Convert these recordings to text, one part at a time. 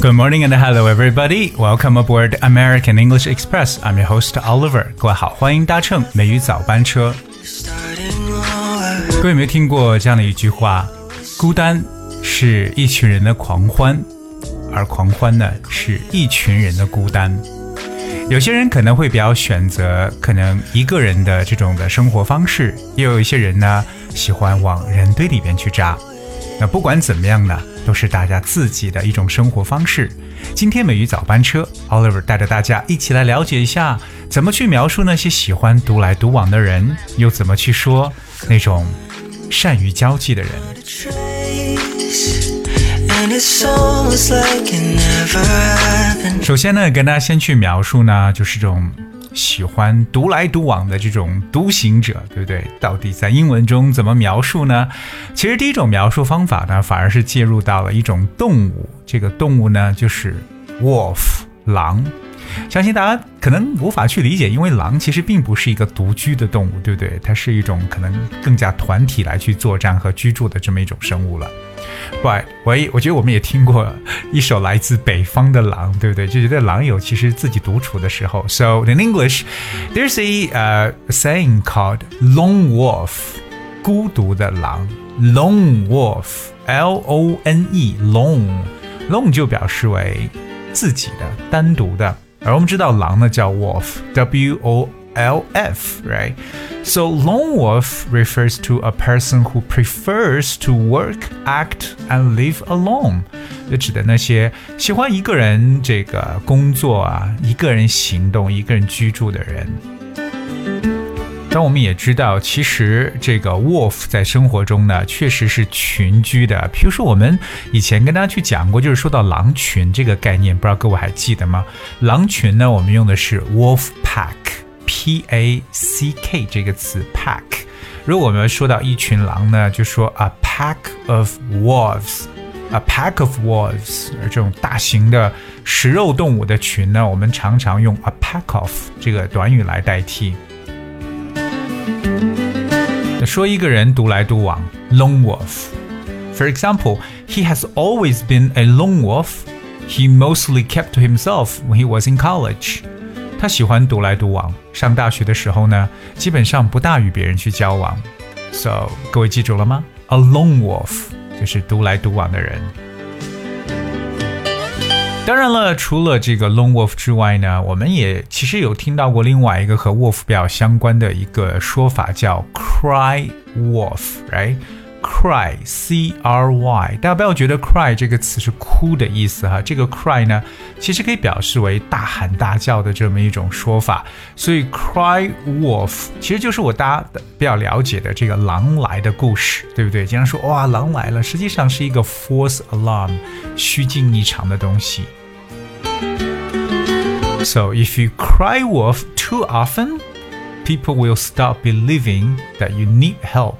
Good morning and hello everybody. Welcome aboard American English Express. I'm your host Oliver. 各位好，欢迎搭乘美语早班车。各位有没有听过这样的一句话？孤单是一群人的狂欢，而狂欢呢是一群人的孤单。有些人可能会比较选择可能一个人的这种的生活方式，也有一些人呢喜欢往人堆里边去扎。那不管怎么样呢，都是大家自己的一种生活方式。今天美语早班车，Oliver 带着大家一起来了解一下，怎么去描述那些喜欢独来独往的人，又怎么去说那种善于交际的人。首先呢，跟大家先去描述呢，就是这种喜欢独来独往的这种独行者，对不对？到底在英文中怎么描述呢？其实第一种描述方法呢，反而是介入到了一种动物，这个动物呢就是 wolf 狼。相信大家可能无法去理解，因为狼其实并不是一个独居的动物，对不对？它是一种可能更加团体来去作战和居住的这么一种生物了。But 我也我觉得我们也听过一首来自北方的狼，对不对？就觉得狼有其实自己独处的时候。So in English, there's a uh, saying called lone wolf，孤独的狼，lone wolf，L O N E，lone，lone 就表示为自己的、单独的。而我们知道狼呢叫 wolf，W O L F, right? So lone wolf refers to a person who prefers to work, act, and live alone. 就指的那些喜欢一个人这个工作啊，一个人行动、一个人居住的人。 但我们也知道，其实这个 wolf 在生活中呢，确实是群居的。比如说，我们以前跟大家去讲过，就是说到狼群这个概念，不知道各位还记得吗？狼群呢，我们用的是 wolf pack，p a c k 这个词 pack。如果我们说到一群狼呢，就说 a pack of wolves。A pack of wolves，而这种大型的食肉动物的群呢，我们常常用 a pack of 这个短语来代替。那说一个人独来独往，lone wolf。For example, he has always been a lone wolf. He mostly kept to himself when he was in college. 他喜欢独来独往，上大学的时候呢，基本上不大与别人去交往。So，各位记住了吗？A lone wolf 就是独来独往的人。 当然了，除了这个 lone wolf 之外呢，我们也其实有听到过另外一个和 wolf 表相关的一个说法，叫 cry wolf，right？wolf，right？cry c r y，大家不要觉得 cry 这个词是哭的意思哈，这个 cry 呢，其实可以表示为大喊大叫的这么一种说法，所以 cry wolf 其实就是我大家比较了解的这个狼来的故事，对不对？经常说哇狼来了，实际上是一个 false alarm，虚惊一场的东西。So if you cry wolf too often, people will stop believing that you need help.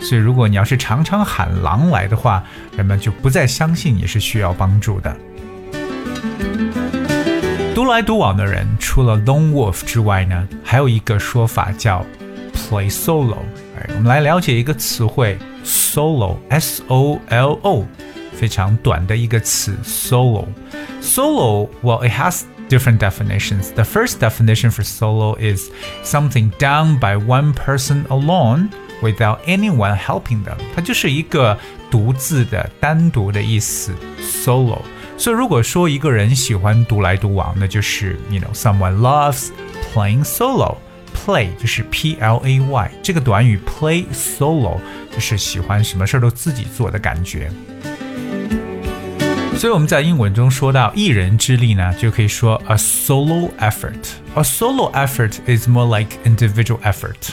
所以，如果你要是常常喊狼来的话，人们就不再相信你是需要帮助的。独来独往的人，除了 lone wolf 之外呢，还有一个说法叫 play solo。哎，我们来了解一个词汇 solo，s o l o，非常短的一个词 solo。Solo，well it has different definitions. The first definition for solo is something done by one person alone without anyone helping them. 它就是一个独自的、单独的意思，solo。所以如果说一个人喜欢独来独往，那就是 you know someone loves playing solo。play 就是 p l a y 这个短语 play solo 就是喜欢什么事儿都自己做的感觉。所以我们在英文中说到一人之力呢，就可以说 a solo effort. A solo effort is more like individual effort.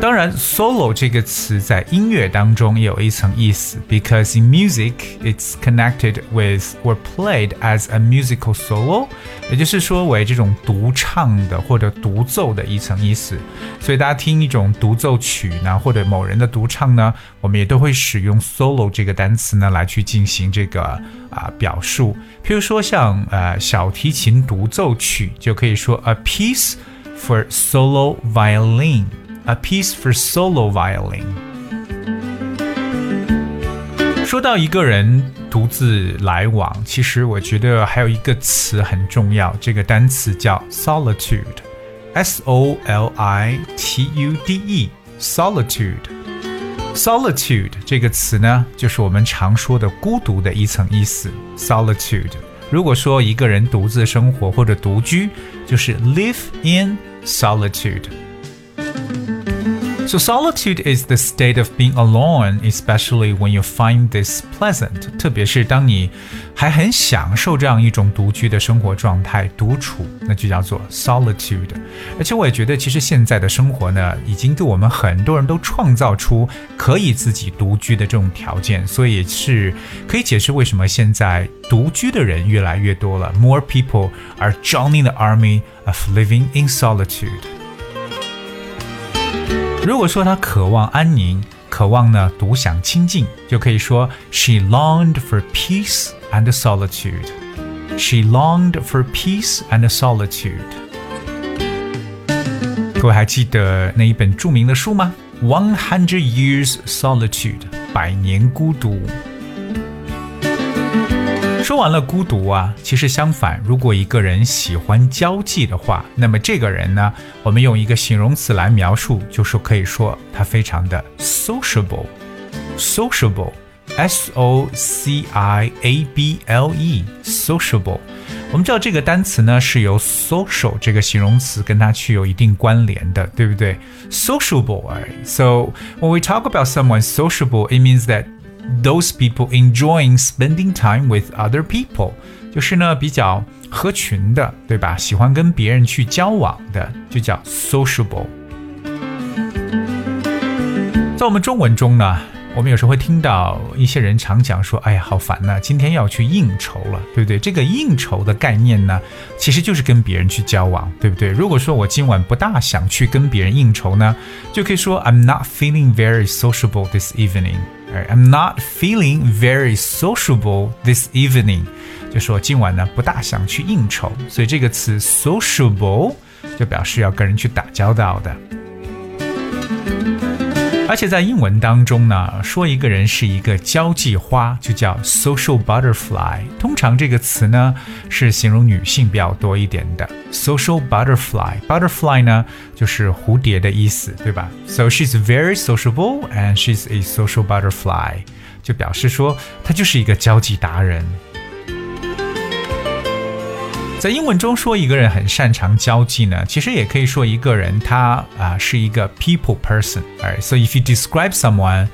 当然，solo 这个词在音乐当中也有一层意思，because in music it's connected with or played as a musical solo，也就是说为这种独唱的或者独奏的一层意思。所以大家听一种独奏曲呢，或者某人的独唱呢，我们也都会使用 solo 这个单词呢来去进行这个啊表述。譬如说像呃小提琴独奏曲，就可以说 a piece。 for solo violin. A piece for solo violin. 说到一个人独自来往，其实我觉得还有一个词很重要，这个单词叫 solitude，s o l i t u d e，solitude。solitude 这个词呢，就是我们常说的孤独的一层意思。solitude，如果说一个人独自生活或者独居，就是 live in solitude。 So solitude is the state of being alone, especially when you find this pleasant. 特别是当你还很享受这样一种独居的生活状态，独处，那就叫做 solitude。而且我也觉得，其实现在的生活呢，已经给我们很多人都创造出可以自己独居的这种条件，所以是可以解释为什么现在独居的人越来越多了。More people are joining the army of living in solitude. 如果说他渴望安宁，渴望呢独享清静，就可以说 She longed for peace and solitude. She longed for peace and solitude. 各位还记得那一本着名的书吗？One Hundred Years Solitude，百年孤独。 说完了孤独啊，其实相反，如果一个人喜欢交际的话，那么这个人呢，我们用一个形容词来描述，就是可以说他非常的 sociable，sociable，s o c i a b l e，sociable。我们知道这个单词呢是由 social 这个形容词跟它具有一定关联的，对不对？sociable。So when we talk about someone sociable, it means that those people enjoying spending time with other people，就是呢比较合群的，对吧？喜欢跟别人去交往的，就叫 sociable。在我们中文中呢，我们有时候会听到一些人常讲说：“哎呀，好烦呐，今天要去应酬了，对不对？”这个应酬的概念呢，其实就是跟别人去交往，对不对？如果说我今晚不大想去跟别人应酬呢，就可以说 "I'm not feeling very sociable this evening." I'm not feeling very sociable this evening，就说今晚呢不大想去应酬，所以这个词 sociable 就表示要跟人去打交道的。而且在英文当中呢，说一个人是一个交际花，就叫 social butterfly。通常这个词呢是形容女性比较多一点的。social butterfly butterfly 呢就是蝴蝶的意思，对吧？So she's very sociable and she's a social butterfly，就表示说她就是一个交际达人。在英文中说一个人很擅长交际呢，其实也可以说一个人他啊是一个 people person。Alright, so if you describe someone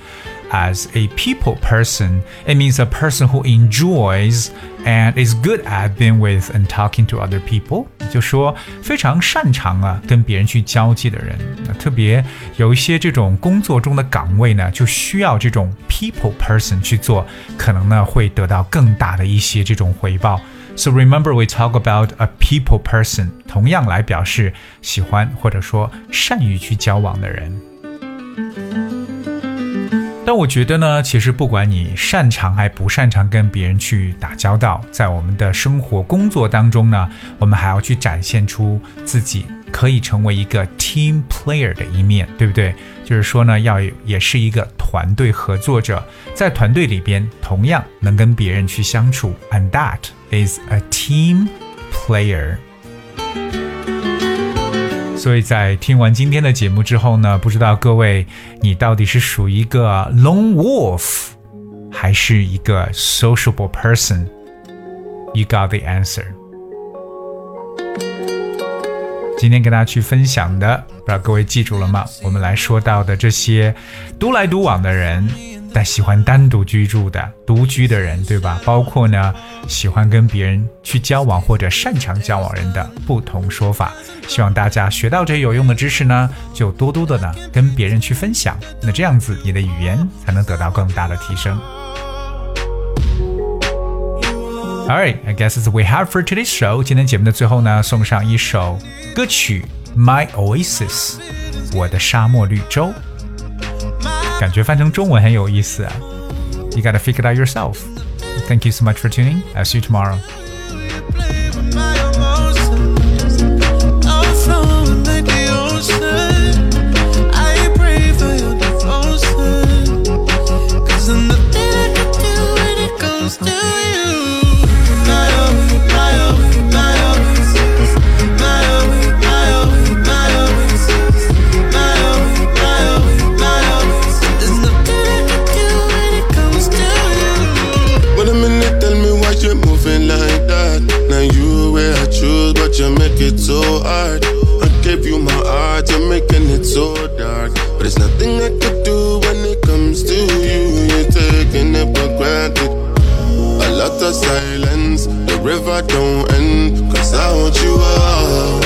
as a people person, it means a person who enjoys and is good at being with and talking to other people。就说非常擅长啊跟别人去交际的人。那特别有一些这种工作中的岗位呢，就需要这种 people person 去做，可能呢会得到更大的一些这种回报。 So remember, we talk about a people person，同样来表示喜欢或者说善于去交往的人。但我觉得呢，其实不管你擅长还不擅长跟别人去打交道，在我们的生活工作当中呢，我们还要去展现出自己可以成为一个 team player 的一面，对不对？就是说呢，要也是一个团队合作者，在团队里边同样能跟别人去相处，and that。Is a team player。所以在听完今天的节目之后呢，不知道各位你到底是属于一个 lone wolf，还是一个 sociable person？You got the answer。今天跟大家去分享的，不知道各位记住了吗？我们来说到的这些独来独往的人。但喜欢单独居住的独居的人，对吧？包括呢，喜欢跟别人去交往或者擅长交往人的不同说法。希望大家学到这些有用的知识呢，就多多的呢跟别人去分享。那这样子，你的语言才能得到更大的提升。All right, I guess is we have for today's show。今天节目的最后呢，送上一首歌曲《My Oasis》，我的沙漠绿洲。感觉翻成中文很有意思啊。You gotta figure it out yourself. Thank you so much for tuning. I'll see you tomorrow. Hard. I gave you my heart, you're making it so dark. But there's nothing I could do when it comes to you. You're taking it for granted. A lot of silence, the river don't end. Cause I want you all.